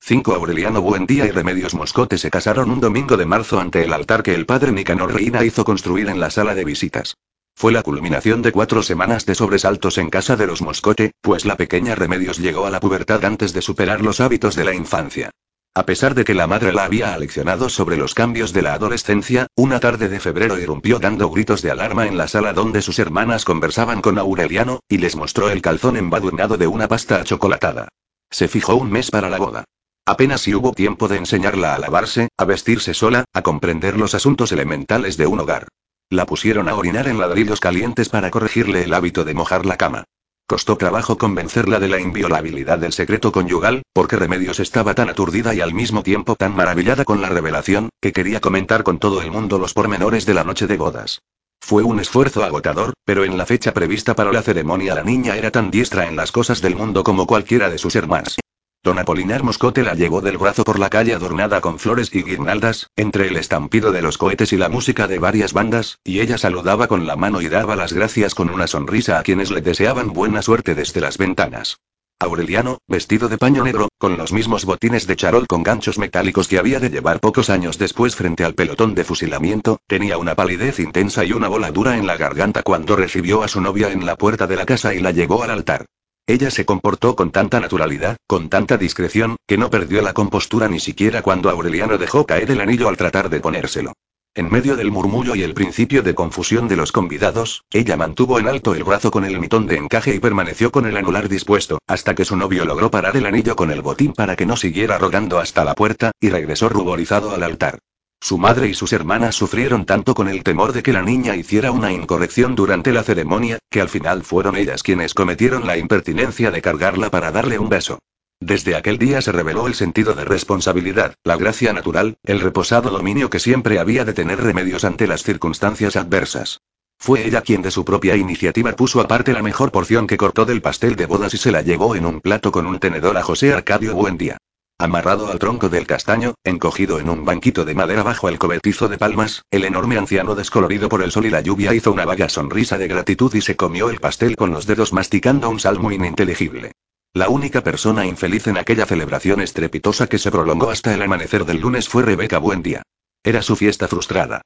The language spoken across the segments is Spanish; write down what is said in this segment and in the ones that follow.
5 Aureliano Buendía y Remedios Moscote se casaron un domingo de marzo ante el altar que el padre Nicanor Reina hizo construir en la sala de visitas. Fue la culminación de cuatro semanas de sobresaltos en casa de los Moscote, pues la pequeña Remedios llegó a la pubertad antes de superar los hábitos de la infancia. A pesar de que la madre la había aleccionado sobre los cambios de la adolescencia, una tarde de febrero irrumpió dando gritos de alarma en la sala donde sus hermanas conversaban con Aureliano, y les mostró el calzón embadurnado de una pasta achocolatada. Se fijó un mes para la boda. Apenas si hubo tiempo de enseñarla a lavarse, a vestirse sola, a comprender los asuntos elementales de un hogar. La pusieron a orinar en ladrillos calientes para corregirle el hábito de mojar la cama. Costó trabajo convencerla de la inviolabilidad del secreto conyugal, porque Remedios estaba tan aturdida y al mismo tiempo tan maravillada con la revelación, que quería comentar con todo el mundo los pormenores de la noche de bodas. Fue un esfuerzo agotador, pero en la fecha prevista para la ceremonia la niña era tan diestra en las cosas del mundo como cualquiera de sus hermanas. Don Apolinar Moscote la llevó del brazo por la calle adornada con flores y guirnaldas, entre el estampido de los cohetes y la música de varias bandas, y ella saludaba con la mano y daba las gracias con una sonrisa a quienes le deseaban buena suerte desde las ventanas. Aureliano, vestido de paño negro, con los mismos botines de charol con ganchos metálicos que había de llevar pocos años después frente al pelotón de fusilamiento, tenía una palidez intensa y una bola dura en la garganta cuando recibió a su novia en la puerta de la casa y la llevó al altar. Ella se comportó con tanta naturalidad, con tanta discreción, que no perdió la compostura ni siquiera cuando Aureliano dejó caer el anillo al tratar de ponérselo. En medio del murmullo y el principio de confusión de los convidados, ella mantuvo en alto el brazo con el mitón de encaje y permaneció con el anular dispuesto, hasta que su novio logró parar el anillo con el botín para que no siguiera rogando hasta la puerta, y regresó ruborizado al altar. Su madre y sus hermanas sufrieron tanto con el temor de que la niña hiciera una incorrección durante la ceremonia, que al final fueron ellas quienes cometieron la impertinencia de cargarla para darle un beso. Desde aquel día se reveló el sentido de responsabilidad, la gracia natural, el reposado dominio que siempre había de tener remedios ante las circunstancias adversas. Fue ella quien de su propia iniciativa puso aparte la mejor porción que cortó del pastel de bodas y se la llevó en un plato con un tenedor a José Arcadio Buendía. Amarrado al tronco del castaño, encogido en un banquito de madera bajo el cobertizo de palmas, el enorme anciano descolorido por el sol y la lluvia hizo una vaga sonrisa de gratitud y se comió el pastel con los dedos masticando un salmo ininteligible. La única persona infeliz en aquella celebración estrepitosa que se prolongó hasta el amanecer del lunes fue Rebeca Buendía. Era su fiesta frustrada.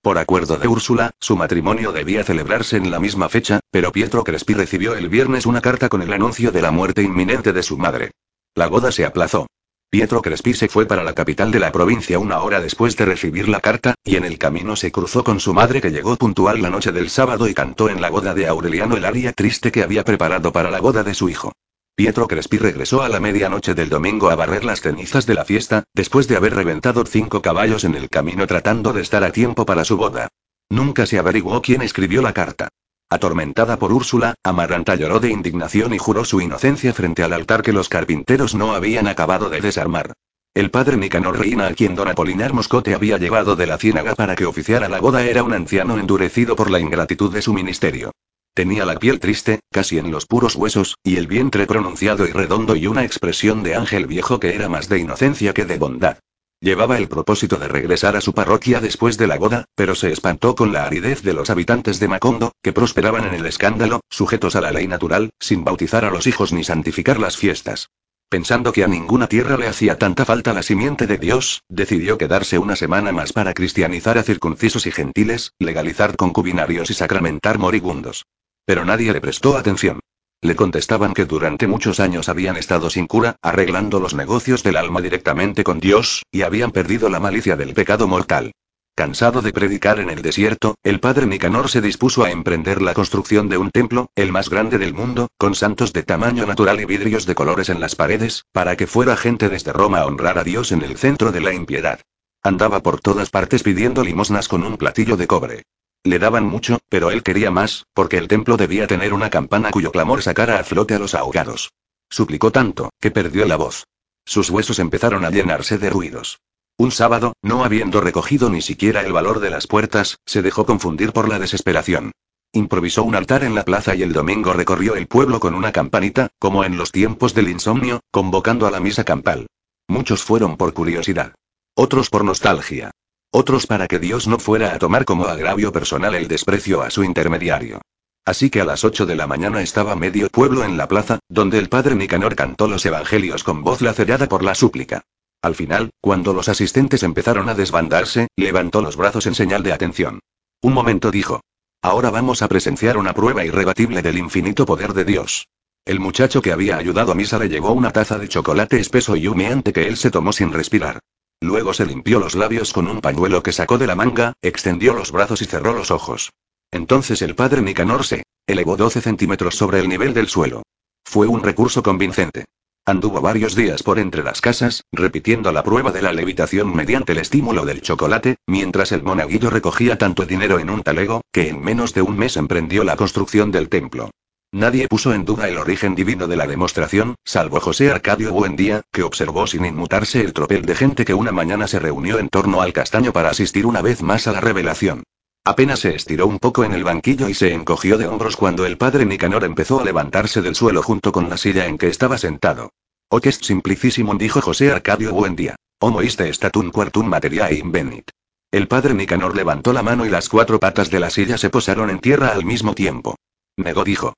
Por acuerdo de Úrsula, su matrimonio debía celebrarse en la misma fecha, pero Pietro Crespi recibió el viernes una carta con el anuncio de la muerte inminente de su madre. La boda se aplazó. Pietro Crespi se fue para la capital de la provincia una hora después de recibir la carta, y en el camino se cruzó con su madre que llegó puntual la noche del sábado y cantó en la boda de Aureliano el aria triste que había preparado para la boda de su hijo. Pietro Crespi regresó a la medianoche del domingo a barrer las cenizas de la fiesta, después de haber reventado cinco caballos en el camino tratando de estar a tiempo para su boda. Nunca se averiguó quién escribió la carta. Atormentada por Úrsula, Amaranta lloró de indignación y juró su inocencia frente al altar que los carpinteros no habían acabado de desarmar. El padre Nicanor Reina a quien don Apolinar Moscote había llevado de la ciénaga para que oficiara la boda era un anciano endurecido por la ingratitud de su ministerio. Tenía la piel triste, casi en los puros huesos, y el vientre pronunciado y redondo y una expresión de ángel viejo que era más de inocencia que de bondad. Llevaba el propósito de regresar a su parroquia después de la boda, pero se espantó con la aridez de los habitantes de Macondo, que prosperaban en el escándalo, sujetos a la ley natural, sin bautizar a los hijos ni santificar las fiestas. Pensando que a ninguna tierra le hacía tanta falta la simiente de Dios, decidió quedarse una semana más para cristianizar a circuncisos y gentiles, legalizar concubinarios y sacramentar moribundos. Pero nadie le prestó atención. Le contestaban que durante muchos años habían estado sin cura, arreglando los negocios del alma directamente con Dios, y habían perdido la malicia del pecado mortal. Cansado de predicar en el desierto, el padre Nicanor se dispuso a emprender la construcción de un templo, el más grande del mundo, con santos de tamaño natural y vidrios de colores en las paredes, para que fuera gente desde Roma a honrar a Dios en el centro de la impiedad. Andaba por todas partes pidiendo limosnas con un platillo de cobre. Le daban mucho, pero él quería más, porque el templo debía tener una campana cuyo clamor sacara a flote a los ahogados. Suplicó tanto, que perdió la voz. sus huesos empezaron a llenarse de ruidos. Un sábado, no habiendo recogido ni siquiera el valor de las puertas, se dejó confundir por la desesperación. Improvisó un altar en la plaza y el domingo recorrió el pueblo con una campanita, como en los tiempos del insomnio, convocando a la misa campal. Muchos fueron por curiosidad. Otros por nostalgia. Otros para que Dios no fuera a tomar como agravio personal el desprecio a su intermediario. Así que a las 8 de la mañana estaba medio pueblo en la plaza, donde el padre Nicanor cantó los evangelios con voz lacerada por la súplica. Al final, cuando los asistentes empezaron a desbandarse, levantó los brazos en señal de atención. Un momento dijo. Ahora vamos a presenciar una prueba irrebatible del infinito poder de Dios. El muchacho que había ayudado a Misa le llevó una taza de chocolate espeso y humeante que él se tomó sin respirar. Luego se limpió los labios con un pañuelo que sacó de la manga, extendió los brazos y cerró los ojos. Entonces el padre Nicanor se elevó 12 centímetros sobre el nivel del suelo. Fue un recurso convincente. Anduvo varios días por entre las casas, repitiendo la prueba de la levitación mediante el estímulo del chocolate, mientras el monaguillo recogía tanto dinero en un talego, que en menos de un mes emprendió la construcción del templo. Nadie puso en duda el origen divino de la demostración, salvo José Arcadio Buendía, que observó sin inmutarse el tropel de gente que una mañana se reunió en torno al castaño para asistir una vez más a la revelación. Apenas se estiró un poco en el banquillo y se encogió de hombros cuando el padre Nicanor empezó a levantarse del suelo junto con la silla en que estaba sentado. O que es simplicísimo, dijo José Arcadio Buendía. Homo iste statun quartum materiae invenit. El padre Nicanor levantó la mano y las cuatro patas de la silla se posaron en tierra al mismo tiempo. Negó dijo.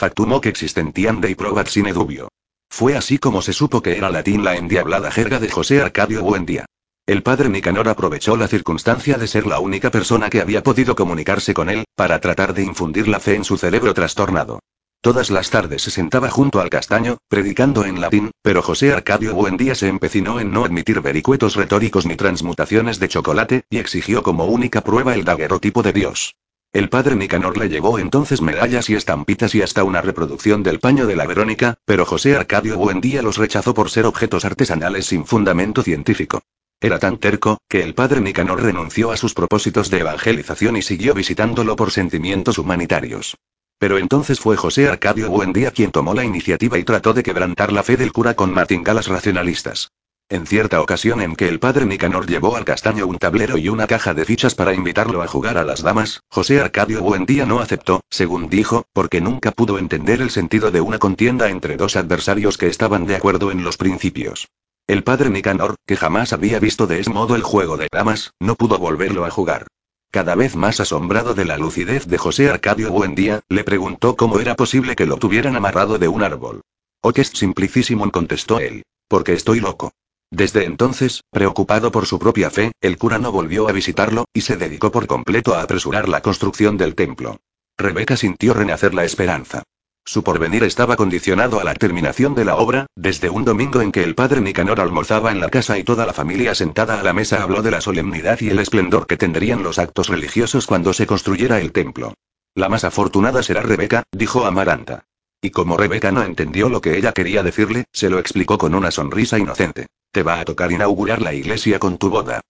Factumo que existentian de probat sine dubio. Fue así como se supo que era latín la endiablada jerga de José Arcadio Buendía. El padre Nicanor aprovechó la circunstancia de ser la única persona que había podido comunicarse con él, para tratar de infundir la fe en su cerebro trastornado. Todas las tardes se sentaba junto al castaño, predicando en latín, pero José Arcadio Buendía se empecinó en no admitir vericuetos retóricos ni transmutaciones de chocolate, y exigió como única prueba el daguerrotipo de Dios. El padre Nicanor le llevó entonces medallas y estampitas y hasta una reproducción del paño de la Verónica, pero José Arcadio Buendía los rechazó por ser objetos artesanales sin fundamento científico. Era tan terco, que el padre Nicanor renunció a sus propósitos de evangelización y siguió visitándolo por sentimientos humanitarios. Pero entonces fue José Arcadio Buendía quien tomó la iniciativa y trató de quebrantar la fe del cura con martingalas racionalistas. En cierta ocasión en que el padre Nicanor llevó al castaño un tablero y una caja de fichas para invitarlo a jugar a las damas, José Arcadio Buendía no aceptó, según dijo, porque nunca pudo entender el sentido de una contienda entre dos adversarios que estaban de acuerdo en los principios. El padre Nicanor, que jamás había visto de ese modo el juego de damas, no pudo volverlo a jugar. Cada vez más asombrado de la lucidez de José Arcadio Buendía, le preguntó cómo era posible que lo tuvieran amarrado de un árbol. Oh, que es simplicísimo, contestó él. Porque estoy loco. Desde entonces, preocupado por su propia fe, el cura no volvió a visitarlo, y se dedicó por completo a apresurar la construcción del templo. Rebeca sintió renacer la esperanza. Su porvenir estaba condicionado a la terminación de la obra, desde un domingo en que el padre Nicanor almorzaba en la casa y toda la familia sentada a la mesa habló de la solemnidad y el esplendor que tendrían los actos religiosos cuando se construyera el templo. La más afortunada será Rebeca, dijo Amaranta. Y como Rebeca no entendió lo que ella quería decirle, se lo explicó con una sonrisa inocente. Te va a tocar inaugurar la iglesia con tu boda.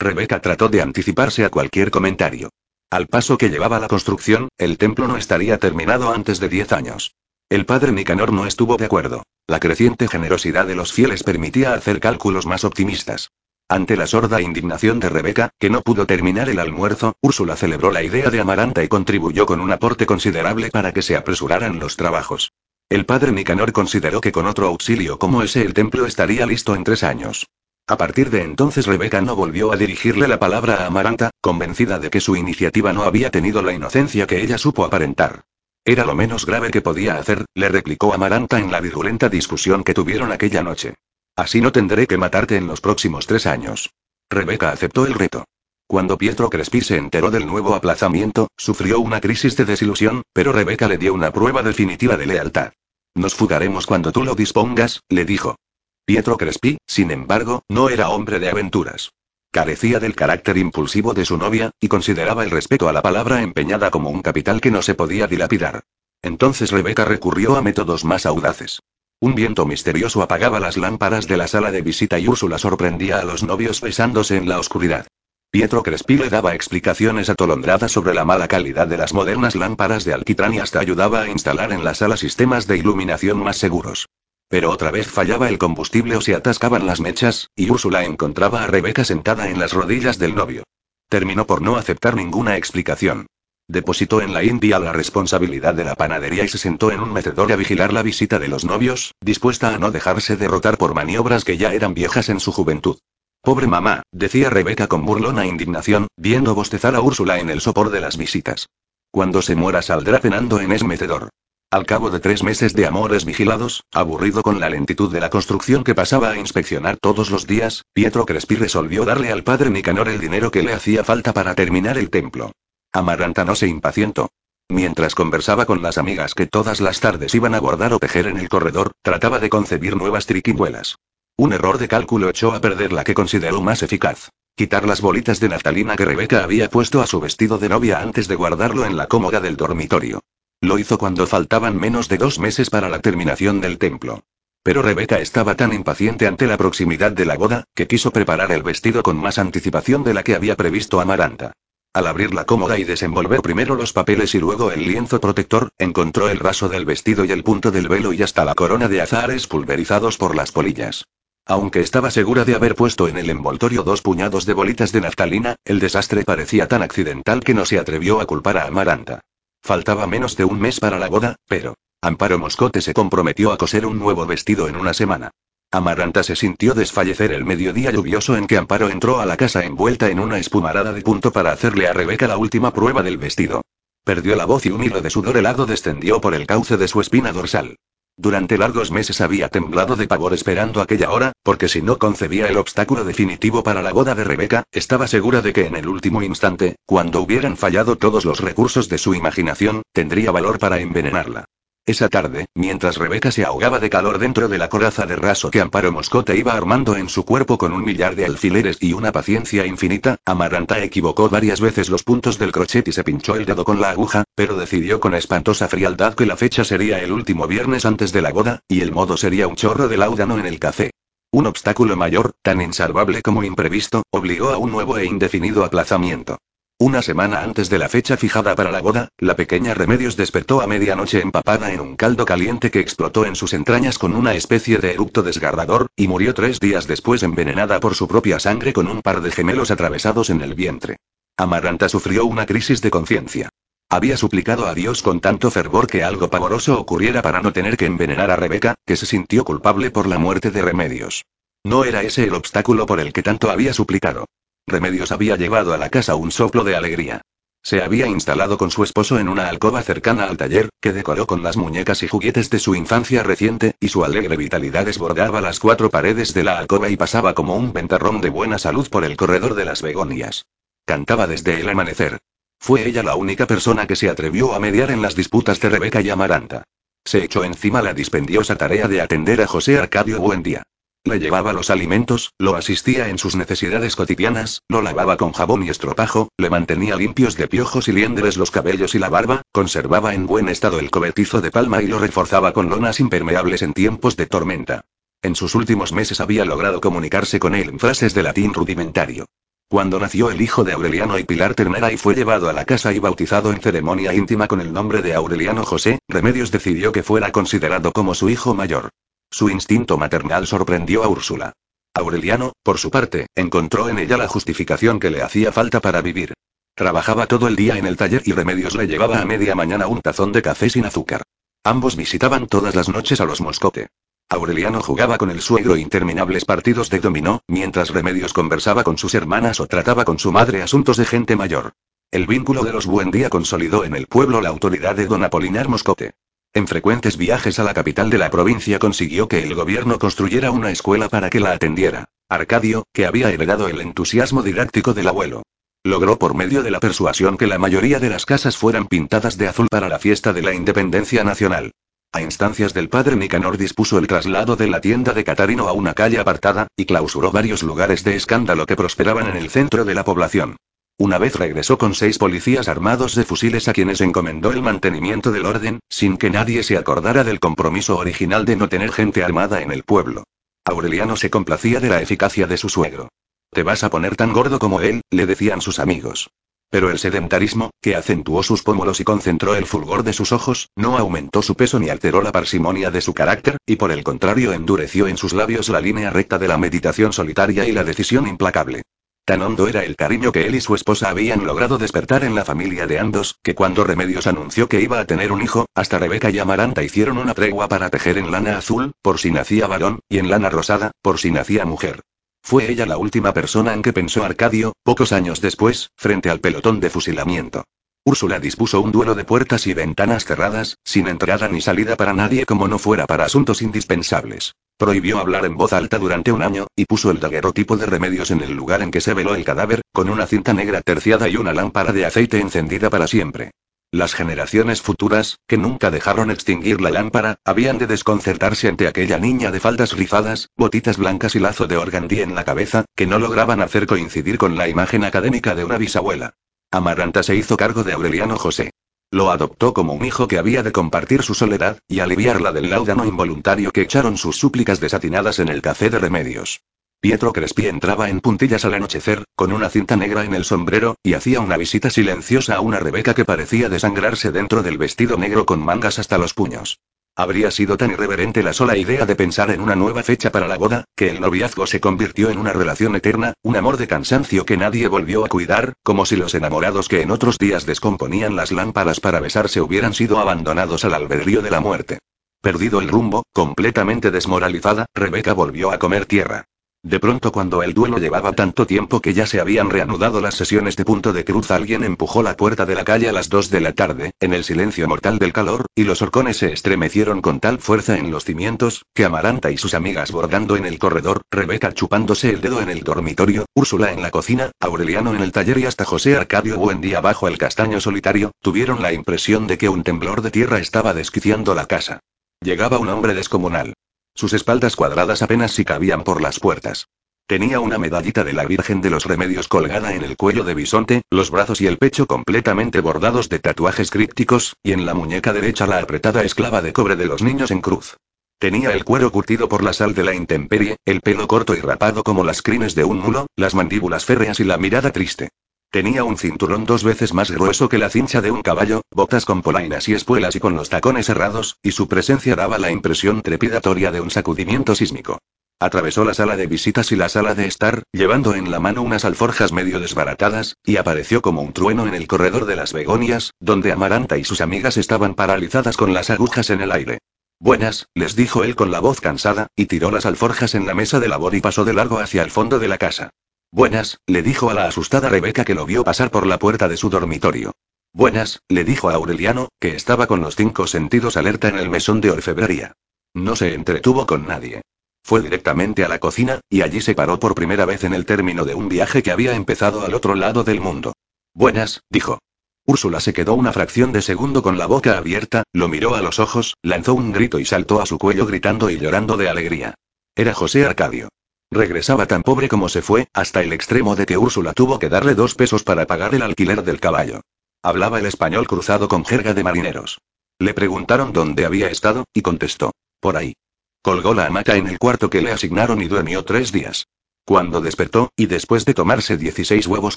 Rebeca trató de anticiparse a cualquier comentario. Al paso que llevaba la construcción, el templo no estaría terminado antes de 10 años. El padre Nicanor no estuvo de acuerdo. La creciente generosidad de los fieles permitía hacer cálculos más optimistas. Ante la sorda indignación de Rebeca, que no pudo terminar el almuerzo, Úrsula celebró la idea de Amaranta y contribuyó con un aporte considerable para que se apresuraran los trabajos. El padre Nicanor consideró que con otro auxilio como ese el templo estaría listo en tres años. A partir de entonces Rebeca no volvió a dirigirle la palabra a Amaranta, convencida de que su iniciativa no había tenido la inocencia que ella supo aparentar. Era lo menos grave que podía hacer, le replicó Amaranta en la virulenta discusión que tuvieron aquella noche. Así no tendré que matarte en los próximos tres años. Rebeca aceptó el reto. Cuando Pietro Crespi se enteró del nuevo aplazamiento, sufrió una crisis de desilusión, pero Rebeca le dio una prueba definitiva de lealtad. Nos fugaremos cuando tú lo dispongas, le dijo. Pietro Crespi, sin embargo, no era hombre de aventuras. Carecía del carácter impulsivo de su novia, y consideraba el respeto a la palabra empeñada como un capital que no se podía dilapidar. Entonces Rebeca recurrió a métodos más audaces. Un viento misterioso apagaba las lámparas de la sala de visita y Úrsula sorprendía a los novios besándose en la oscuridad. Pietro Crespi le daba explicaciones atolondradas sobre la mala calidad de las modernas lámparas de alquitrán y hasta ayudaba a instalar en la sala sistemas de iluminación más seguros. Pero otra vez fallaba el combustible o se atascaban las mechas, y Úrsula encontraba a Rebeca sentada en las rodillas del novio. Terminó por no aceptar ninguna explicación. Depositó en la India la responsabilidad de la panadería y se sentó en un mecedor a vigilar la visita de los novios, dispuesta a no dejarse derrotar por maniobras que ya eran viejas en su juventud. Pobre mamá, decía Rebeca con burlona indignación, viendo bostezar a Úrsula en el sopor de las visitas. Cuando se muera saldrá cenando en ese mecedor. Al cabo de tres meses de amores vigilados, aburrido con la lentitud de la construcción que pasaba a inspeccionar todos los días, Pietro Crespi resolvió darle al padre Nicanor el dinero que le hacía falta para terminar el templo. Amaranta no se impacientó. Mientras conversaba con las amigas que todas las tardes iban a bordar o tejer en el corredor, trataba de concebir nuevas triquiñuelas. Un error de cálculo echó a perder la que consideró más eficaz. Quitar las bolitas de naftalina que Rebeca había puesto a su vestido de novia antes de guardarlo en la cómoda del dormitorio. Lo hizo cuando faltaban menos de dos meses para la terminación del templo. Pero Rebeca estaba tan impaciente ante la proximidad de la boda, que quiso preparar el vestido con más anticipación de la que había previsto Amaranta. Al abrir la cómoda y desenvolver primero los papeles y luego el lienzo protector, encontró el raso del vestido y el punto del velo y hasta la corona de azares pulverizados por las polillas. Aunque estaba segura de haber puesto en el envoltorio dos puñados de bolitas de naftalina, el desastre parecía tan accidental que no se atrevió a culpar a Amaranta. Faltaba menos de un mes para la boda, pero Amparo Moscote se comprometió a coser un nuevo vestido en una semana. Amaranta se sintió desfallecer el mediodía lluvioso en que Amparo entró a la casa envuelta en una espumarada de punto para hacerle a Rebeca la última prueba del vestido. Perdió la voz y un hilo de sudor helado descendió por el cauce de su espina dorsal. Durante largos meses había temblado de pavor esperando aquella hora, porque si no concebía el obstáculo definitivo para la boda de Rebeca, estaba segura de que en el último instante, cuando hubieran fallado todos los recursos de su imaginación, tendría valor para envenenarla. Esa tarde, mientras Rebeca se ahogaba de calor dentro de la coraza de raso que Amparo Moscota iba armando en su cuerpo con un millar de alfileres y una paciencia infinita, Amaranta equivocó varias veces los puntos del crochet y se pinchó el dedo con la aguja, pero decidió con espantosa frialdad que la fecha sería el último viernes antes de la boda, y el modo sería un chorro de láudano en el café. Un obstáculo mayor, tan insalvable como imprevisto, obligó a un nuevo e indefinido aplazamiento. Una semana antes de la fecha fijada para la boda, la pequeña Remedios despertó a medianoche empapada en un caldo caliente que explotó en sus entrañas con una especie de eructo desgarrador, y murió tres días después envenenada por su propia sangre con un par de gemelos atravesados en el vientre. Amaranta sufrió una crisis de conciencia. Había suplicado a Dios con tanto fervor que algo pavoroso ocurriera para no tener que envenenar a Rebeca, que se sintió culpable por la muerte de Remedios. No era ese el obstáculo por el que tanto había suplicado. Remedios había llevado a la casa un soplo de alegría. Se había instalado con su esposo en una alcoba cercana al taller, que decoró con las muñecas y juguetes de su infancia reciente, y su alegre vitalidad desbordaba las cuatro paredes de la alcoba y pasaba como un ventarrón de buena salud por el corredor de las begonias. Cantaba desde el amanecer. Fue ella la única persona que se atrevió a mediar en las disputas de Rebeca y Amaranta. Se echó encima la dispendiosa tarea de atender a José Arcadio Buendía. Le llevaba los alimentos, lo asistía en sus necesidades cotidianas, lo lavaba con jabón y estropajo, le mantenía limpios de piojos y liendres los cabellos y la barba, conservaba en buen estado el cobertizo de palma y lo reforzaba con lonas impermeables en tiempos de tormenta. En sus últimos meses había logrado comunicarse con él en frases de latín rudimentario. Cuando nació el hijo de Aureliano y Pilar Ternera y fue llevado a la casa y bautizado en ceremonia íntima con el nombre de Aureliano José, Remedios decidió que fuera considerado como su hijo mayor. Su instinto maternal sorprendió a Úrsula. Aureliano, por su parte, encontró en ella la justificación que le hacía falta para vivir. Trabajaba todo el día en el taller y Remedios le llevaba a media mañana un tazón de café sin azúcar. Ambos visitaban todas las noches a los Moscote. Aureliano jugaba con el suegro interminables partidos de dominó, mientras Remedios conversaba con sus hermanas o trataba con su madre asuntos de gente mayor. El vínculo de los Buendía consolidó en el pueblo la autoridad de don Apolinar Moscote. En frecuentes viajes a la capital de la provincia consiguió que el gobierno construyera una escuela para que la atendiera. Arcadio, que había heredado el entusiasmo didáctico del abuelo. Logró por medio de la persuasión que la mayoría de las casas fueran pintadas de azul para la fiesta de la independencia nacional. A instancias del padre Nicanor dispuso el traslado de la tienda de Catarino a una calle apartada, y clausuró varios lugares de escándalo que prosperaban en el centro de la población. Una vez regresó con seis policías armados de fusiles a quienes encomendó el mantenimiento del orden, sin que nadie se acordara del compromiso original de no tener gente armada en el pueblo. Aureliano se complacía de la eficacia de su suegro. Te vas a poner tan gordo como él, le decían sus amigos. Pero el sedentarismo, que acentuó sus pómulos y concentró el fulgor de sus ojos, no aumentó su peso ni alteró la parsimonia de su carácter, y por el contrario endureció en sus labios la línea recta de la meditación solitaria y la decisión implacable. Tan hondo era el cariño que él y su esposa habían logrado despertar en la familia de ambos, que cuando Remedios anunció que iba a tener un hijo, hasta Rebeca y Amaranta hicieron una tregua para tejer en lana azul, por si nacía varón, y en lana rosada, por si nacía mujer. Fue ella la última persona en que pensó Arcadio, pocos años después, frente al pelotón de fusilamiento. Úrsula dispuso un duelo de puertas y ventanas cerradas, sin entrada ni salida para nadie como no fuera para asuntos indispensables. Prohibió hablar en voz alta durante un año, y puso el daguerrotipo de remedios en el lugar en que se veló el cadáver, con una cinta negra terciada y una lámpara de aceite encendida para siempre. Las generaciones futuras, que nunca dejaron extinguir la lámpara, habían de desconcertarse ante aquella niña de faldas rizadas, botitas blancas y lazo de organdí en la cabeza, que no lograban hacer coincidir con la imagen académica de una bisabuela. Amaranta se hizo cargo de Aureliano José. Lo adoptó como un hijo que había de compartir su soledad, y aliviarla del láudano involuntario que echaron sus súplicas desatinadas en el café de remedios. Pietro Crespi entraba en puntillas al anochecer, con una cinta negra en el sombrero, y hacía una visita silenciosa a una Rebeca que parecía desangrarse dentro del vestido negro con mangas hasta los puños. Habría sido tan irreverente la sola idea de pensar en una nueva fecha para la boda, que el noviazgo se convirtió en una relación eterna, un amor de cansancio que nadie volvió a cuidar, como si los enamorados que en otros días descomponían las lámparas para besarse hubieran sido abandonados al albedrío de la muerte. Perdido el rumbo, completamente desmoralizada, Rebeca volvió a comer tierra. De pronto cuando el duelo llevaba tanto tiempo que ya se habían reanudado las sesiones de punto de cruz alguien empujó la puerta de la calle a las dos de la tarde, en el silencio mortal del calor, y los horcones se estremecieron con tal fuerza en los cimientos, que Amaranta y sus amigas bordando en el corredor, Rebeca chupándose el dedo en el dormitorio, Úrsula en la cocina, Aureliano en el taller y hasta José Arcadio Buendía bajo el castaño solitario, tuvieron la impresión de que un temblor de tierra estaba desquiciando la casa. Llegaba un hombre descomunal. Sus espaldas cuadradas apenas si cabían por las puertas. Tenía una medallita de la Virgen de los Remedios colgada en el cuello de bisonte, los brazos y el pecho completamente bordados de tatuajes crípticos, y en la muñeca derecha la apretada esclava de cobre de los niños en cruz. Tenía el cuero curtido por la sal de la intemperie, el pelo corto y rapado como las crines de un mulo, las mandíbulas férreas y la mirada triste. Tenía un cinturón dos veces más grueso que la cincha de un caballo, botas con polainas y espuelas y con los tacones cerrados, y su presencia daba la impresión trepidatoria de un sacudimiento sísmico. Atravesó la sala de visitas y la sala de estar, llevando en la mano unas alforjas medio desbaratadas, y apareció como un trueno en el corredor de las begonias, donde Amaranta y sus amigas estaban paralizadas con las agujas en el aire. Buenas, les dijo él con la voz cansada, y tiró las alforjas en la mesa de labor y pasó de largo hacia el fondo de la casa. Buenas, le dijo a la asustada Rebeca que lo vio pasar por la puerta de su dormitorio. Buenas, le dijo a Aureliano, que estaba con los cinco sentidos alerta en el mesón de orfebrería. No se entretuvo con nadie. Fue directamente a la cocina, y allí se paró por primera vez en el término de un viaje que había empezado al otro lado del mundo. Buenas, dijo. Úrsula se quedó una fracción de segundo con la boca abierta, lo miró a los ojos, lanzó un grito y saltó a su cuello gritando y llorando de alegría. Era José Arcadio. Regresaba tan pobre como se fue, hasta el extremo de que Úrsula tuvo que darle dos pesos para pagar el alquiler del caballo. Hablaba el español cruzado con jerga de marineros. Le preguntaron dónde había estado, y contestó. Por ahí. Colgó la hamaca en el cuarto que le asignaron y durmió tres días. Cuando despertó, y después de tomarse 16 huevos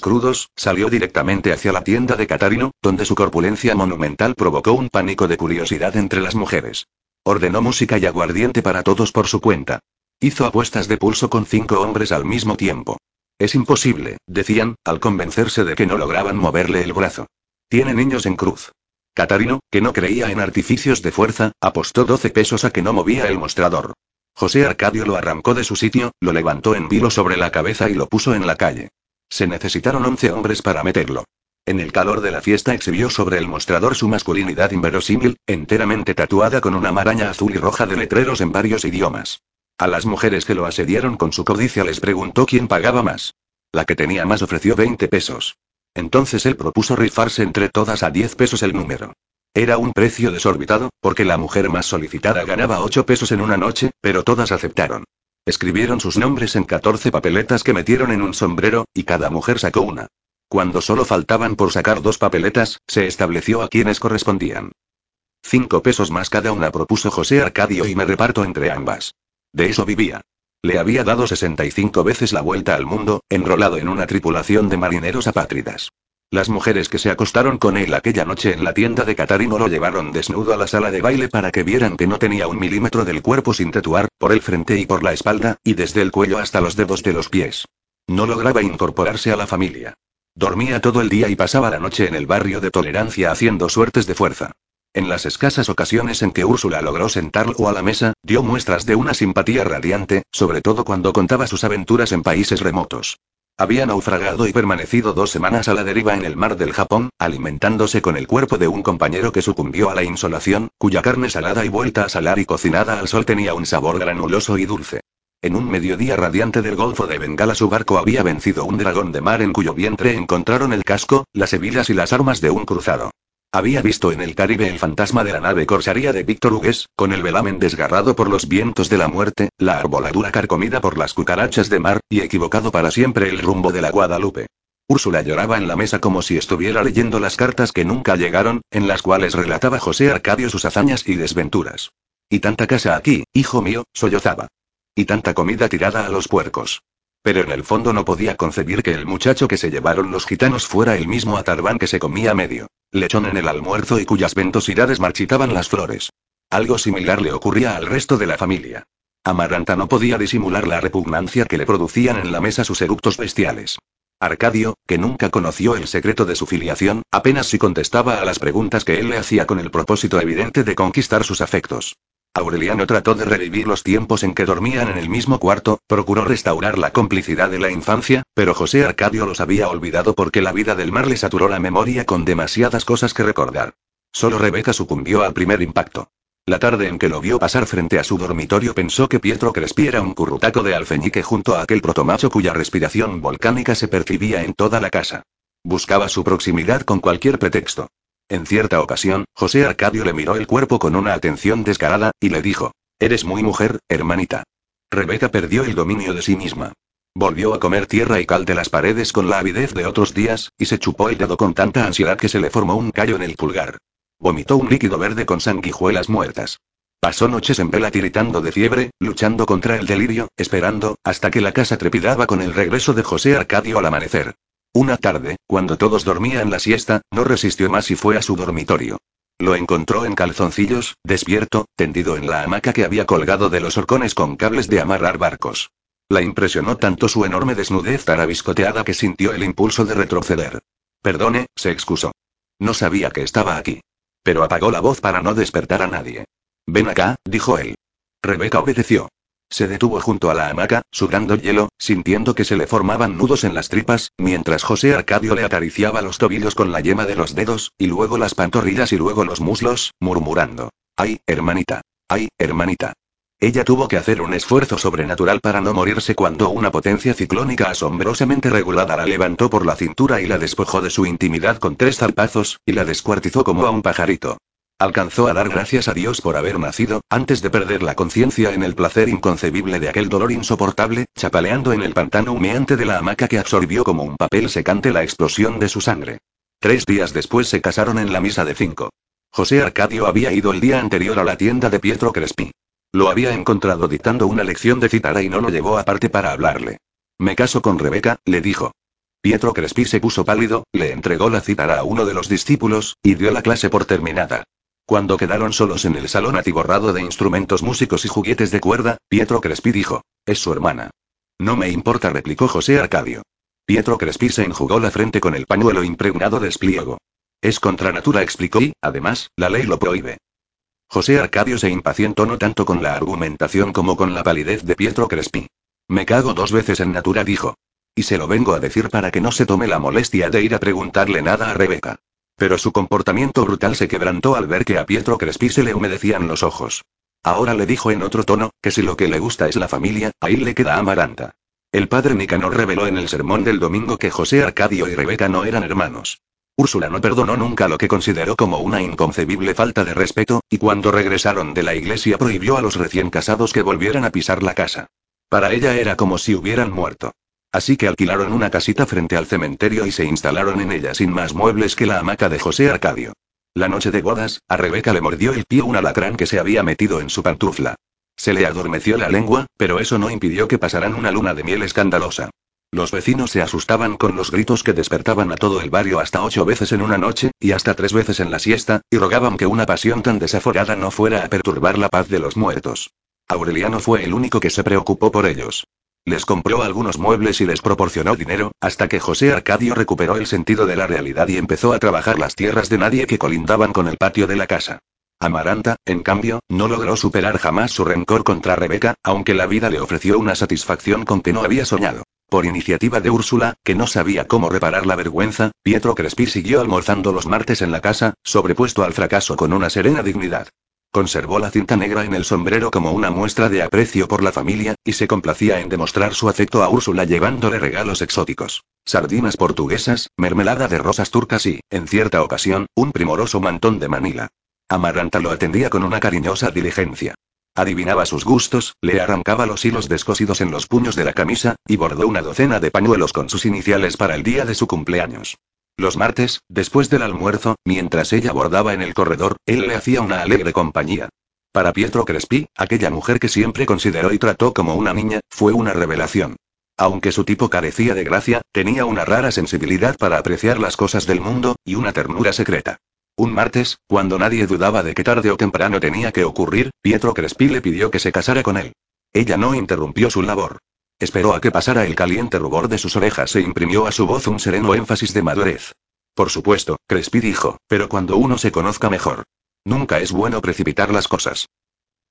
crudos, salió directamente hacia la tienda de Catarino, donde su corpulencia monumental provocó un pánico de curiosidad entre las mujeres. Ordenó música y aguardiente para todos por su cuenta. Hizo apuestas de pulso con cinco hombres al mismo tiempo. Es imposible, decían, al convencerse de que no lograban moverle el brazo. Tiene niños en cruz. Catarino, que no creía en artificios de fuerza, apostó 12 pesos a que no movía el mostrador. José Arcadio lo arrancó de su sitio, lo levantó en vilo sobre la cabeza y lo puso en la calle. Se necesitaron 11 hombres para meterlo. En el calor de la fiesta exhibió sobre el mostrador su masculinidad inverosímil, enteramente tatuada con una maraña azul y roja de letreros en varios idiomas. A las mujeres que lo asediaron con su codicia les preguntó quién pagaba más. La que tenía más ofreció 20 pesos. Entonces él propuso rifarse entre todas a 10 pesos el número. Era un precio desorbitado, porque la mujer más solicitada ganaba 8 pesos en una noche, pero todas aceptaron. Escribieron sus nombres en 14 papeletas que metieron en un sombrero, y cada mujer sacó una. Cuando solo faltaban por sacar dos papeletas, se estableció a quienes correspondían. Cinco pesos más cada una propuso José Arcadio y me reparto entre ambas. De eso vivía. Le había dado 65 veces la vuelta al mundo, enrolado en una tripulación de marineros apátridas. Las mujeres que se acostaron con él aquella noche en la tienda de Catarino lo llevaron desnudo a la sala de baile para que vieran que no tenía un milímetro del cuerpo sin tatuar, por el frente y por la espalda, y desde el cuello hasta los dedos de los pies. No lograba incorporarse a la familia. Dormía todo el día y pasaba la noche en el barrio de tolerancia haciendo suertes de fuerza. En las escasas ocasiones en que Úrsula logró sentarlo a la mesa, dio muestras de una simpatía radiante, sobre todo cuando contaba sus aventuras en países remotos. Había naufragado y permanecido dos semanas a la deriva en el mar del Japón, alimentándose con el cuerpo de un compañero que sucumbió a la insolación, cuya carne salada y vuelta a salar y cocinada al sol tenía un sabor granuloso y dulce. En un mediodía radiante del Golfo de Bengala su barco había vencido un dragón de mar en cuyo vientre encontraron el casco, las hebillas y las armas de un cruzado. Había visto en el Caribe el fantasma de la nave corsaría de Víctor Hugues, con el velamen desgarrado por los vientos de la muerte, la arboladura carcomida por las cucarachas de mar, y equivocado para siempre el rumbo de la Guadalupe. Úrsula lloraba en la mesa como si estuviera leyendo las cartas que nunca llegaron, en las cuales relataba José Arcadio sus hazañas y desventuras. Y tanta casa aquí, hijo mío, sollozaba. Y tanta comida tirada a los puercos. Pero en el fondo no podía concebir que el muchacho que se llevaron los gitanos fuera el mismo Atarbán que se comía medio lechón en el almuerzo y cuyas ventosidades marchitaban las flores. Algo similar le ocurría al resto de la familia. Amaranta no podía disimular la repugnancia que le producían en la mesa sus eructos bestiales. Arcadio, que nunca conoció el secreto de su filiación, apenas si contestaba a las preguntas que él le hacía con el propósito evidente de conquistar sus afectos. Aureliano trató de revivir los tiempos en que dormían en el mismo cuarto, procuró restaurar la complicidad de la infancia, pero José Arcadio los había olvidado porque la vida del mar le saturó la memoria con demasiadas cosas que recordar. Solo Rebeca sucumbió al primer impacto. La tarde en que lo vio pasar frente a su dormitorio pensó que Pietro Crespi era un currutaco de alfeñique junto a aquel protomacho cuya respiración volcánica se percibía en toda la casa. Buscaba su proximidad con cualquier pretexto. En cierta ocasión, José Arcadio le miró el cuerpo con una atención descarada, y le dijo, Eres muy mujer, hermanita. Rebeca perdió el dominio de sí misma. Volvió a comer tierra y cal de las paredes con la avidez de otros días, y se chupó el dedo con tanta ansiedad que se le formó un callo en el pulgar. Vomitó un líquido verde con sanguijuelas muertas. Pasó noches en vela tiritando de fiebre, luchando contra el delirio, esperando, hasta que la casa trepidaba con el regreso de José Arcadio al amanecer. Una tarde, cuando todos dormían la siesta, no resistió más y fue a su dormitorio. Lo encontró en calzoncillos, despierto, tendido en la hamaca que había colgado de los horcones con cables de amarrar barcos. La impresionó tanto su enorme desnudez tarabiscoteada que sintió el impulso de retroceder. Perdone, se excusó. No sabía que estaba aquí. Pero apagó la voz para no despertar a nadie. Ven acá, dijo él. Rebeca obedeció. Se detuvo junto a la hamaca, sudando hielo, sintiendo que se le formaban nudos en las tripas, mientras José Arcadio le acariciaba los tobillos con la yema de los dedos, y luego las pantorrillas y luego los muslos, murmurando. ¡Ay, hermanita! ¡Ay, hermanita! Ella tuvo que hacer un esfuerzo sobrenatural para no morirse cuando una potencia ciclónica asombrosamente regulada la levantó por la cintura y la despojó de su intimidad con tres zarpazos, y la descuartizó como a un pajarito. Alcanzó a dar gracias a Dios por haber nacido, antes de perder la conciencia en el placer inconcebible de aquel dolor insoportable, chapaleando en el pantano humeante de la hamaca que absorbió como un papel secante la explosión de su sangre. Tres días después se casaron en la misa de cinco. José Arcadio había ido el día anterior a la tienda de Pietro Crespi. Lo había encontrado dictando una lección de cítara y no lo llevó aparte para hablarle. Me caso con Rebeca, le dijo. Pietro Crespi se puso pálido, le entregó la cítara a uno de los discípulos, y dio la clase por terminada. Cuando quedaron solos en el salón atiborrado de instrumentos músicos y juguetes de cuerda, Pietro Crespi dijo, es su hermana. No me importa, replicó José Arcadio. Pietro Crespi se enjugó la frente con el pañuelo impregnado de espliego. Es contra natura, explicó, y, además, la ley lo prohíbe. José Arcadio se impacientó no tanto con la argumentación como con la palidez de Pietro Crespi. Me cago dos veces en natura, dijo. Y se lo vengo a decir para que no se tome la molestia de ir a preguntarle nada a Rebeca. Pero su comportamiento brutal se quebrantó al ver que a Pietro Crespi se le humedecían los ojos. Ahora le dijo en otro tono, que si lo que le gusta es la familia, ahí le queda Amaranta. El padre Nicanor reveló en el sermón del domingo que José Arcadio y Rebeca no eran hermanos. Úrsula no perdonó nunca lo que consideró como una inconcebible falta de respeto, y cuando regresaron de la iglesia prohibió a los recién casados que volvieran a pisar la casa. Para ella era como si hubieran muerto. Así que alquilaron una casita frente al cementerio y se instalaron en ella sin más muebles que la hamaca de José Arcadio. La noche de bodas, a Rebeca le mordió el pie un alacrán que se había metido en su pantufla. Se le adormeció la lengua, pero eso no impidió que pasaran una luna de miel escandalosa. Los vecinos se asustaban con los gritos que despertaban a todo el barrio hasta ocho veces en una noche, y hasta tres veces en la siesta, y rogaban que una pasión tan desaforada no fuera a perturbar la paz de los muertos. Aureliano fue el único que se preocupó por ellos. Les compró algunos muebles y les proporcionó dinero, hasta que José Arcadio recuperó el sentido de la realidad y empezó a trabajar las tierras de nadie que colindaban con el patio de la casa. Amaranta, en cambio, no logró superar jamás su rencor contra Rebeca, aunque la vida le ofreció una satisfacción con que no había soñado. Por iniciativa de Úrsula, que no sabía cómo reparar la vergüenza, Pietro Crespi siguió almorzando los martes en la casa, sobrepuesto al fracaso con una serena dignidad. Conservó la cinta negra en el sombrero como una muestra de aprecio por la familia, y se complacía en demostrar su afecto a Úrsula llevándole regalos exóticos. Sardinas portuguesas, mermelada de rosas turcas y, en cierta ocasión, un primoroso mantón de Manila. Amaranta lo atendía con una cariñosa diligencia. Adivinaba sus gustos, le arrancaba los hilos descosidos en los puños de la camisa, y bordó una docena de pañuelos con sus iniciales para el día de su cumpleaños. Los martes, después del almuerzo, mientras ella bordaba en el corredor, él le hacía una alegre compañía. Para Pietro Crespi, aquella mujer que siempre consideró y trató como una niña, fue una revelación. Aunque su tipo carecía de gracia, tenía una rara sensibilidad para apreciar las cosas del mundo, y una ternura secreta. Un martes, cuando nadie dudaba de que tarde o temprano tenía que ocurrir, Pietro Crespi le pidió que se casara con él. Ella no interrumpió su labor. Esperó a que pasara el caliente rubor de sus orejas e imprimió a su voz un sereno énfasis de madurez. Por supuesto, Crespi dijo, pero cuando uno se conozca mejor. Nunca es bueno precipitar las cosas.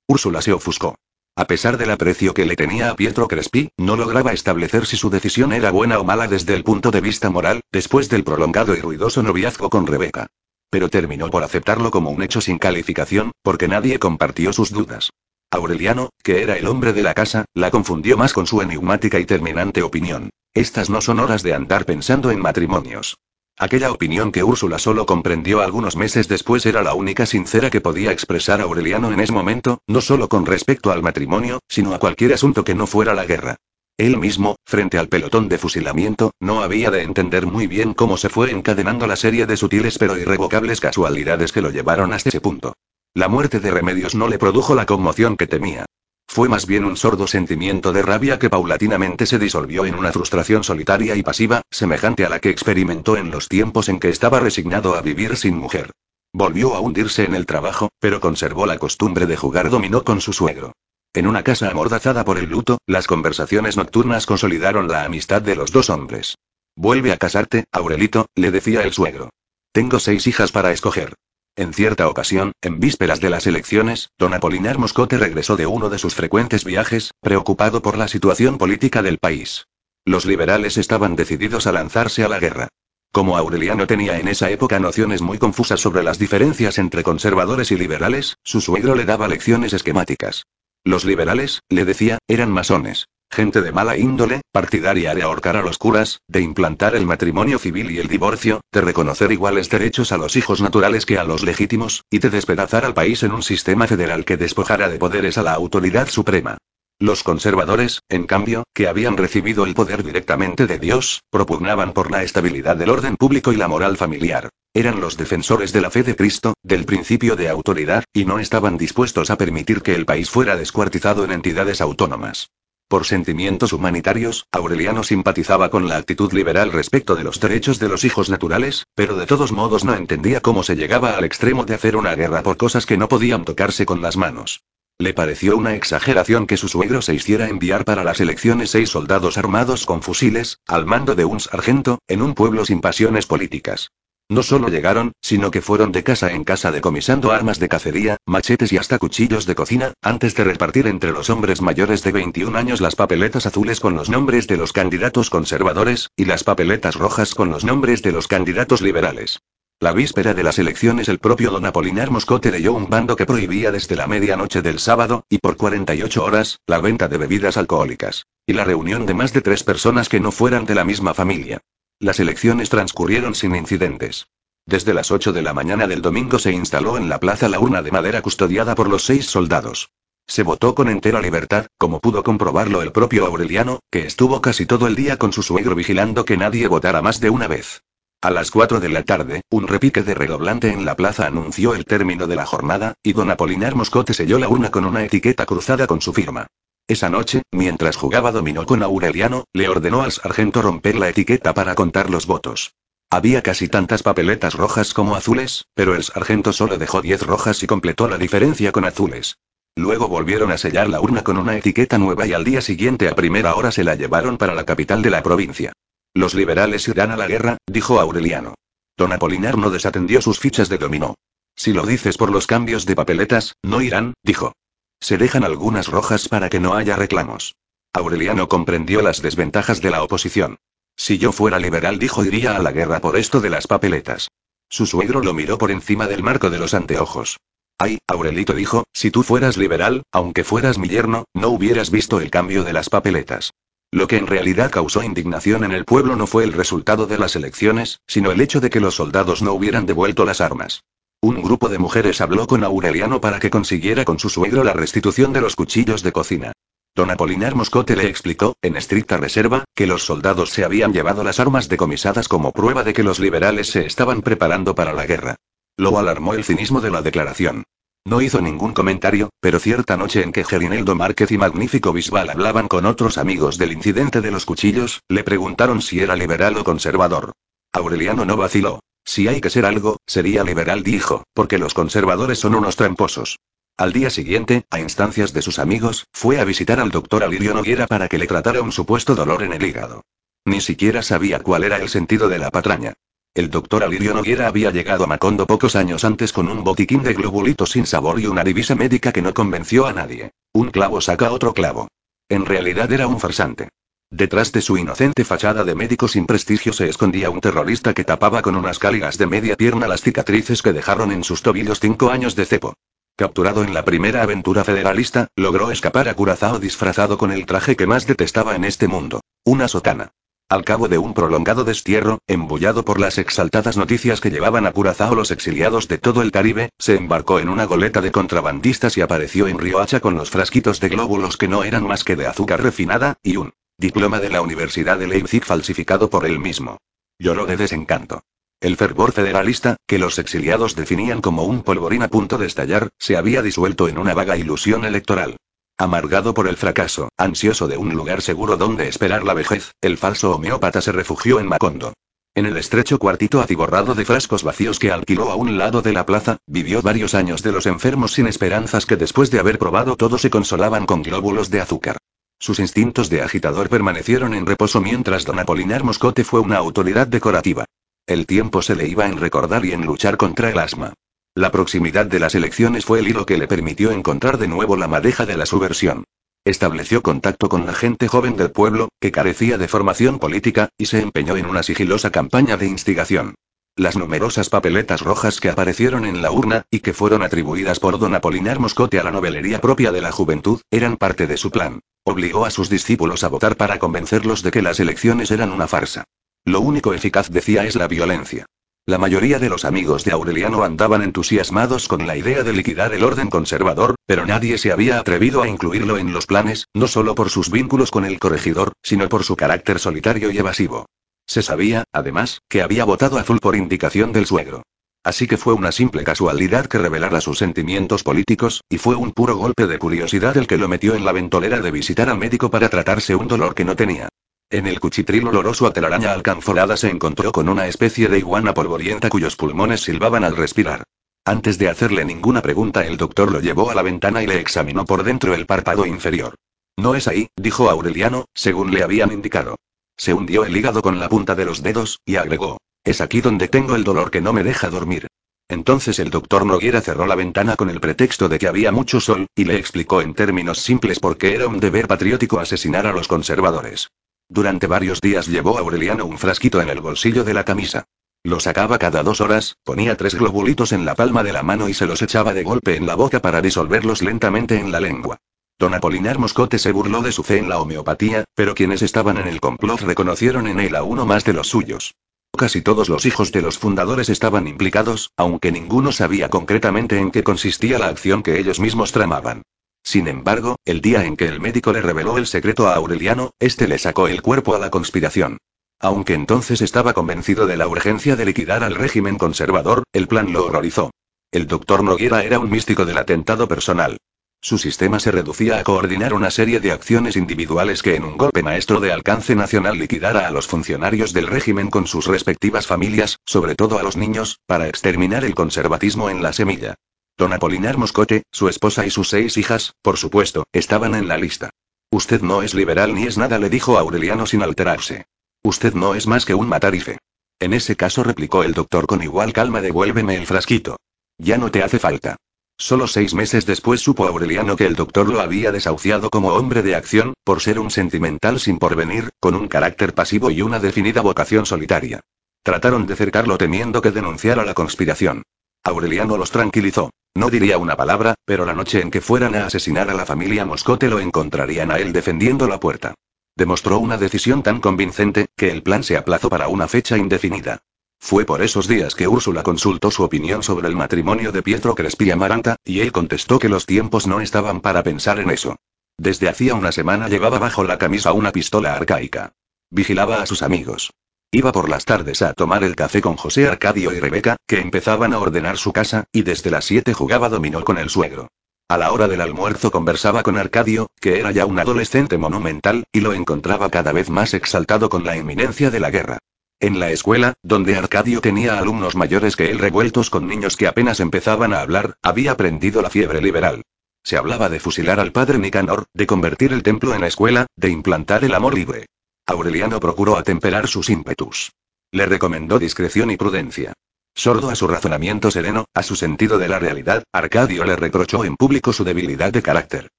Úrsula se ofuscó. A pesar del aprecio que le tenía a Pietro Crespi, no lograba establecer si su decisión era buena o mala desde el punto de vista moral, después del prolongado y ruidoso noviazgo con Rebeca pero terminó por aceptarlo como un hecho sin calificación, porque nadie compartió sus dudas. Aureliano, que era el hombre de la casa, la confundió más con su enigmática y terminante opinión. Estas no son horas de andar pensando en matrimonios. Aquella opinión que Úrsula solo comprendió algunos meses después era la única sincera que podía expresar Aureliano en ese momento, no solo con respecto al matrimonio, sino a cualquier asunto que no fuera la guerra. Él mismo, frente al pelotón de fusilamiento, no había de entender muy bien cómo se fue encadenando la serie de sutiles pero irrevocables casualidades que lo llevaron hasta ese punto. La muerte de Remedios no le produjo la conmoción que temía. Fue más bien un sordo sentimiento de rabia que paulatinamente se disolvió en una frustración solitaria y pasiva, semejante a la que experimentó en los tiempos en que estaba resignado a vivir sin mujer. Volvió a hundirse en el trabajo, pero conservó la costumbre de jugar dominó con su suegro. En una casa amordazada por el luto, las conversaciones nocturnas consolidaron la amistad de los dos hombres. Vuelve a casarte, Aurelito, le decía el suegro. Tengo seis hijas para escoger. En cierta ocasión, en vísperas de las elecciones, don Apolinar Moscote regresó de uno de sus frecuentes viajes, preocupado por la situación política del país. Los liberales estaban decididos a lanzarse a la guerra. Como Aureliano tenía en esa época nociones muy confusas sobre las diferencias entre conservadores y liberales, su suegro le daba lecciones esquemáticas. Los liberales, le decía, eran masones. Gente de mala índole, partidaria de ahorcar a los curas, de implantar el matrimonio civil y el divorcio, de reconocer iguales derechos a los hijos naturales que a los legítimos, y de despedazar al país en un sistema federal que despojara de poderes a la autoridad suprema. Los conservadores, en cambio, que habían recibido el poder directamente de Dios, propugnaban por la estabilidad del orden público y la moral familiar. Eran los defensores de la fe de Cristo, del principio de autoridad, y no estaban dispuestos a permitir que el país fuera descuartizado en entidades autónomas. Por sentimientos humanitarios, Aureliano simpatizaba con la actitud liberal respecto de los derechos de los hijos naturales, pero de todos modos no entendía cómo se llegaba al extremo de hacer una guerra por cosas que no podían tocarse con las manos. Le pareció una exageración que su suegro se hiciera enviar para las elecciones seis soldados armados con fusiles, al mando de un sargento, en un pueblo sin pasiones políticas. No solo llegaron, sino que fueron de casa en casa decomisando armas de cacería, machetes y hasta cuchillos de cocina, antes de repartir entre los hombres mayores de 21 años las papeletas azules con los nombres de los candidatos conservadores, y las papeletas rojas con los nombres de los candidatos liberales. La víspera de las elecciones el propio don Apolinar Moscote leyó un bando que prohibía desde la medianoche del sábado, y por 48 horas, la venta de bebidas alcohólicas. Y la reunión de más de tres personas que no fueran de la misma familia. Las elecciones transcurrieron sin incidentes. Desde las 8 de la mañana del domingo se instaló en la plaza la urna de madera custodiada por los seis soldados. Se votó con entera libertad, como pudo comprobarlo el propio Aureliano, que estuvo casi todo el día con su suegro vigilando que nadie votara más de una vez. A las 4 de la tarde, un repique de redoblante en la plaza anunció el término de la jornada, y don Apolinar Moscote selló la urna con una etiqueta cruzada con su firma. Esa noche, mientras jugaba dominó con Aureliano, le ordenó al sargento romper la etiqueta para contar los votos. Había casi tantas papeletas rojas como azules, pero el sargento solo dejó 10 rojas y completó la diferencia con azules. Luego volvieron a sellar la urna con una etiqueta nueva y al día siguiente a primera hora se la llevaron para la capital de la provincia. Los liberales irán a la guerra, dijo Aureliano. Don Apolinar no desatendió sus fichas de dominó. Si lo dices por los cambios de papeletas, no irán, dijo. Se dejan algunas rojas para que no haya reclamos. Aureliano comprendió las desventajas de la oposición. Si yo fuera liberal, dijo, iría a la guerra por esto de las papeletas. Su suegro lo miró por encima del marco de los anteojos. Ay, Aurelito dijo, si tú fueras liberal, aunque fueras mi yerno, no hubieras visto el cambio de las papeletas. Lo que en realidad causó indignación en el pueblo no fue el resultado de las elecciones, sino el hecho de que los soldados no hubieran devuelto las armas. Un grupo de mujeres habló con Aureliano para que consiguiera con su suegro la restitución de los cuchillos de cocina. Don Apolinar Moscote le explicó, en estricta reserva, que los soldados se habían llevado las armas decomisadas como prueba de que los liberales se estaban preparando para la guerra. Lo alarmó el cinismo de la declaración. No hizo ningún comentario, pero cierta noche en que Gerineldo Márquez y Magnífico Bisbal hablaban con otros amigos del incidente de los cuchillos, le preguntaron si era liberal o conservador. Aureliano no vaciló. Si hay que ser algo, sería liberal, dijo, porque los conservadores son unos tramposos. Al día siguiente, a instancias de sus amigos, fue a visitar al doctor Alirio Noguera para que le tratara un supuesto dolor en el hígado. Ni siquiera sabía cuál era el sentido de la patraña. El doctor Alirio Noguera había llegado a Macondo pocos años antes con un botiquín de globulitos sin sabor y una divisa médica que no convenció a nadie. Un clavo saca otro clavo. En realidad era un farsante. Detrás de su inocente fachada de médico sin prestigio se escondía un terrorista que tapaba con unas cáligas de media pierna las cicatrices que dejaron en sus tobillos cinco años de cepo. Capturado en la primera aventura federalista, logró escapar a Curazao disfrazado con el traje que más detestaba en este mundo, una sotana. Al cabo de un prolongado destierro, embullado por las exaltadas noticias que llevaban a Curazao los exiliados de todo el Caribe, se embarcó en una goleta de contrabandistas y apareció en Riohacha con los frasquitos de glóbulos que no eran más que de azúcar refinada, y un Diploma de la Universidad de Leipzig falsificado por él mismo. Lloró de desencanto. El fervor federalista, que los exiliados definían como un polvorín a punto de estallar, se había disuelto en una vaga ilusión electoral. Amargado por el fracaso, ansioso de un lugar seguro donde esperar la vejez, el falso homeópata se refugió en Macondo. En el estrecho cuartito atiborrado de frascos vacíos que alquiló a un lado de la plaza, vivió varios años de los enfermos sin esperanzas que después de haber probado todo se consolaban con glóbulos de azúcar. Sus instintos de agitador permanecieron en reposo mientras don Apolinar Moscote fue una autoridad decorativa. El tiempo se le iba en recordar y en luchar contra el asma. La proximidad de las elecciones fue el hilo que le permitió encontrar de nuevo la madeja de la subversión. Estableció contacto con la gente joven del pueblo, que carecía de formación política, y se empeñó en una sigilosa campaña de instigación. Las numerosas papeletas rojas que aparecieron en la urna, y que fueron atribuidas por don Apolinar Moscote a la novelería propia de la juventud, eran parte de su plan. Obligó a sus discípulos a votar para convencerlos de que las elecciones eran una farsa. Lo único eficaz, decía, es la violencia. La mayoría de los amigos de Aureliano andaban entusiasmados con la idea de liquidar el orden conservador, pero nadie se había atrevido a incluirlo en los planes, no solo por sus vínculos con el corregidor, sino por su carácter solitario y evasivo. Se sabía, además, que había votado azul por indicación del suegro. Así que fue una simple casualidad que revelara sus sentimientos políticos, y fue un puro golpe de curiosidad el que lo metió en la ventolera de visitar al médico para tratarse un dolor que no tenía. En el cuchitril oloroso a telaraña alcanforada se encontró con una especie de iguana polvorienta cuyos pulmones silbaban al respirar. Antes de hacerle ninguna pregunta, el doctor lo llevó a la ventana y le examinó por dentro el párpado inferior. No es ahí, dijo Aureliano, según le habían indicado. Se hundió el hígado con la punta de los dedos, y agregó. Es aquí donde tengo el dolor que no me deja dormir. Entonces el doctor Noguera cerró la ventana con el pretexto de que había mucho sol, y le explicó en términos simples por qué era un deber patriótico asesinar a los conservadores. Durante varios días llevó a Aureliano un frasquito en el bolsillo de la camisa. Lo sacaba cada dos horas, ponía tres globulitos en la palma de la mano y se los echaba de golpe en la boca para disolverlos lentamente en la lengua. Don Apolinar Moscote se burló de su fe en la homeopatía, pero quienes estaban en el complot reconocieron en él a uno más de los suyos. Casi todos los hijos de los fundadores estaban implicados, aunque ninguno sabía concretamente en qué consistía la acción que ellos mismos tramaban. Sin embargo, el día en que el médico le reveló el secreto a Aureliano, este le sacó el cuerpo a la conspiración. Aunque entonces estaba convencido de la urgencia de liquidar al régimen conservador, el plan lo horrorizó. El doctor Noguera era un místico del atentado personal. Su sistema se reducía a coordinar una serie de acciones individuales que en un golpe maestro de alcance nacional liquidara a los funcionarios del régimen con sus respectivas familias, sobre todo a los niños, para exterminar el conservatismo en la semilla. Don Apolinar Moscote, su esposa y sus seis hijas, por supuesto, estaban en la lista. Usted no es liberal ni es nada, le dijo Aureliano sin alterarse. Usted no es más que un matarife. En ese caso replicó el doctor con igual calma, devuélveme el frasquito. Ya no te hace falta. Solo seis meses después supo Aureliano que el doctor lo había desahuciado como hombre de acción, por ser un sentimental sin porvenir, con un carácter pasivo y una definida vocación solitaria. Trataron de cercarlo temiendo que denunciara la conspiración. Aureliano los tranquilizó. No diría una palabra, pero la noche en que fueran a asesinar a la familia Moscote lo encontrarían a él defendiendo la puerta. Demostró una decisión tan convincente, que el plan se aplazó para una fecha indefinida. Fue por esos días que Úrsula consultó su opinión sobre el matrimonio de Pietro Crespi y Amaranta, y él contestó que los tiempos no estaban para pensar en eso. Desde hacía una semana llevaba bajo la camisa una pistola arcaica. Vigilaba a sus amigos. Iba por las tardes a tomar el café con José Arcadio y Rebeca, que empezaban a ordenar su casa, y desde las 7 jugaba dominó con el suegro. A la hora del almuerzo conversaba con Arcadio, que era ya un adolescente monumental, y lo encontraba cada vez más exaltado con la inminencia de la guerra. En la escuela, donde Arcadio tenía alumnos mayores que él revueltos con niños que apenas empezaban a hablar, había aprendido la fiebre liberal. Se hablaba de fusilar al padre Nicanor, de convertir el templo en la escuela, de implantar el amor libre. Aureliano procuró atemperar sus ímpetus. Le recomendó discreción y prudencia. Sordo a su razonamiento sereno, a su sentido de la realidad, Arcadio le reprochó en público su debilidad de carácter.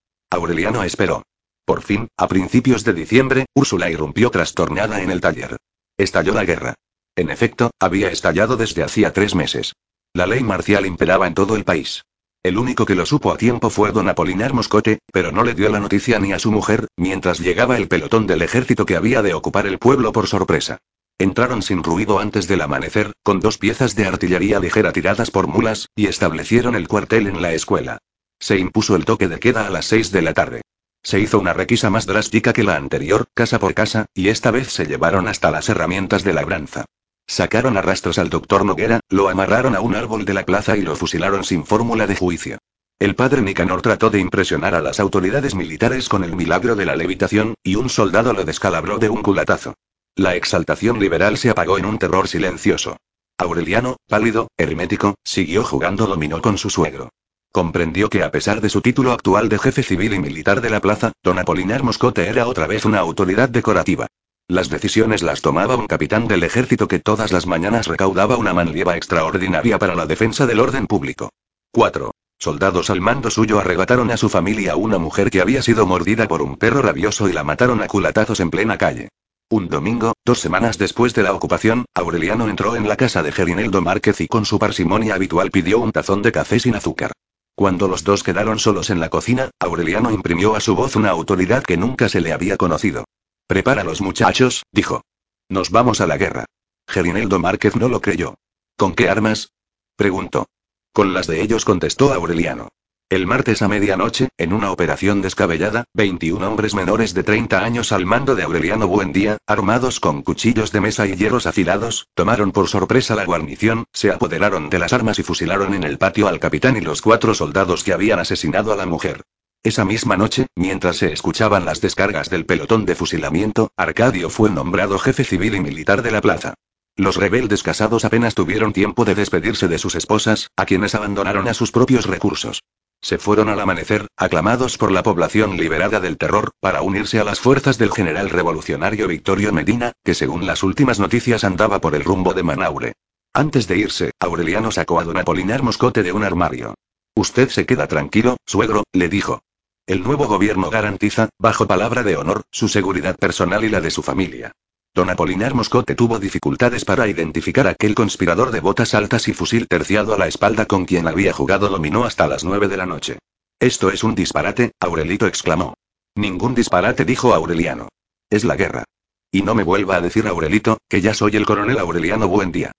Aureliano esperó. Por fin, a principios de diciembre, Úrsula irrumpió trastornada en el taller. Estalló la guerra. En efecto, había estallado desde hacía tres meses. La ley marcial imperaba en todo el país. El único que lo supo a tiempo fue don Apolinar Moscote, pero no le dio la noticia ni a su mujer, mientras llegaba el pelotón del ejército que había de ocupar el pueblo por sorpresa. Entraron sin ruido antes del amanecer, con dos piezas de artillería ligera tiradas por mulas, y establecieron el cuartel en la escuela. Se impuso el toque de queda a las seis de la tarde. Se hizo una requisa más drástica que la anterior, casa por casa, y esta vez se llevaron hasta las herramientas de labranza. Sacaron a rastros al doctor Noguera, lo amarraron a un árbol de la plaza y lo fusilaron sin fórmula de juicio. El padre Nicanor trató de impresionar a las autoridades militares con el milagro de la levitación, y un soldado lo descalabró de un culatazo. La exaltación liberal se apagó en un terror silencioso. Aureliano, pálido, hermético, siguió jugando dominó con su suegro. Comprendió que a pesar de su título actual de jefe civil y militar de la plaza, don Apolinar Moscote era otra vez una autoridad decorativa. Las decisiones las tomaba un capitán del ejército que todas las mañanas recaudaba una manlieva extraordinaria para la defensa del orden público. 4. Soldados al mando suyo arrebataron a su familia una mujer que había sido mordida por un perro rabioso y la mataron a culatazos en plena calle. Un domingo, dos semanas después de la ocupación, Aureliano entró en la casa de Gerineldo Márquez y con su parsimonia habitual pidió un tazón de café sin azúcar. Cuando los dos quedaron solos en la cocina, Aureliano imprimió a su voz una autoridad que nunca se le había conocido. Prepara los muchachos, dijo. Nos vamos a la guerra. Gerineldo Márquez no lo creyó. ¿Con qué armas? preguntó. Con las de ellos contestó Aureliano. El martes a medianoche, en una operación descabellada, 21 hombres menores de 30 años al mando de Aureliano Buendía, armados con cuchillos de mesa y hierros afilados, tomaron por sorpresa la guarnición, se apoderaron de las armas y fusilaron en el patio al capitán y los cuatro soldados que habían asesinado a la mujer. Esa misma noche, mientras se escuchaban las descargas del pelotón de fusilamiento, Arcadio fue nombrado jefe civil y militar de la plaza. Los rebeldes casados apenas tuvieron tiempo de despedirse de sus esposas, a quienes abandonaron a sus propios recursos. Se fueron al amanecer, aclamados por la población liberada del terror, para unirse a las fuerzas del general revolucionario Victorio Medina, que según las últimas noticias andaba por el rumbo de Manaure. Antes de irse, Aureliano sacó a don Apolinar Moscote de un armario. Usted se queda tranquilo, suegro, le dijo. El nuevo gobierno garantiza, bajo palabra de honor, su seguridad personal y la de su familia. Don Apolinar Moscote tuvo dificultades para identificar aquel conspirador de botas altas y fusil terciado a la espalda con quien había jugado dominó hasta las nueve de la noche. Esto es un disparate, Aurelito exclamó. Ningún disparate, dijo Aureliano. Es la guerra. Y no me vuelva a decir Aurelito, que ya soy el coronel Aureliano Buendía.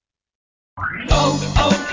Oh, oh,